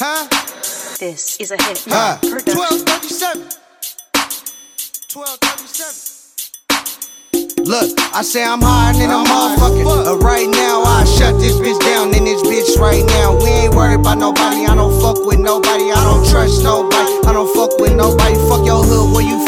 Huh? This is a hit Huh? production. 1237. 1237. Look, I say I'm higher than a motherfucker. But right now, I shut this bitch down in this bitch right now. We ain't worried about nobody. I don't fuck with nobody. I don't trust nobody. I don't fuck with nobody. Fuck your hood, where you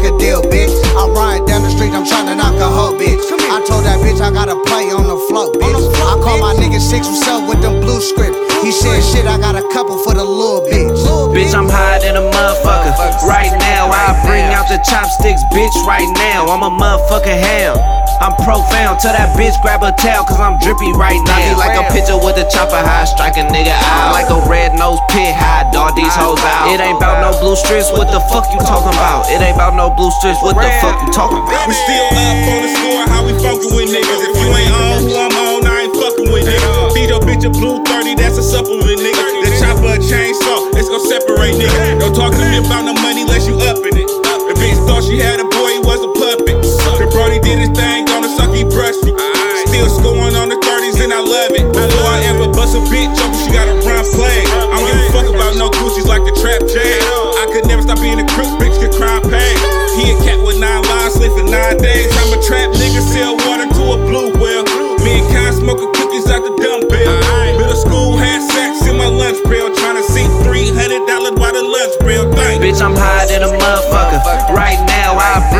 fuck a deal, bitch. I'm riding down the street, I'm tryna knock a hoe, bitch. I told that bitch I gotta play on the float, bitch. I call my nigga six what's up with them blue script. He said shit, I got a couple for the little bitch. Bitch, I'm higher than a motherfucker. Right now, I bring out the chopsticks, bitch, right now. I'm a motherfucking ham. Profound. Tell that bitch grab a towel, cause I'm drippy right now. Be like a picture with a chopper high, strike a nigga out. Like a red nose pit high, dog these hoes out. It ain't about no blue strips, what the fuck you talking about? It ain't about no blue strips, what the fuck you talking about? We still up on the score, how we fucking with niggas. If you ain't on who I'm on, I ain't fucking with niggas. Feed your bitch a blue 30, that's a supplement, nigga. The chopper a chainsaw, it's gon' separate, nigga. Don't talk to me about no money unless you up in it. The bitch thought she had a boy, he was a puppet. The Brody did his thing, on the suck, he brushed me. Still scoring on the 30s, and I love it. Before I ever bust a bitch up, she gotta run play. I don't give a fuck about no Gucci's like the trap J. I could never stop being a crook, bitch, could cry pain. He a cat with nine lives, sleep for nine days. I'm a trap nigga, sell water to a blue whale. Me and Kai smoking cookies out the dumbbell. Middle school had sex in my lunch pail, to see $300 by the lunch pail. Thank Bitch, I'm higher than a motherfucker. Right now, I bring out the chopsticks,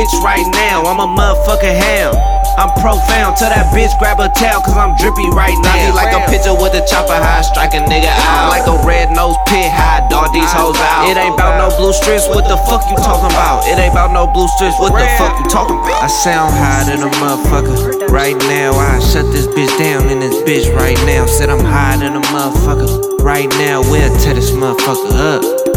bitch, right now. I'm a motherfucking ham. I'm profound. Tell that bitch grab a towel, cause I'm drippy right now. I be like a pitcher with a chopper high, strike a nigga out. Like a red nose pit high, dog these hoes out. It ain't about no blue strips, what the fuck you talking about? It ain't about no blue strips, what the fuck you talking about? I sound higher than a motherfucker. Right now, I shut this bitch down in this bitch right now. Said I'm higher than a motherfucker. Right now, we'll tear this motherfucker up.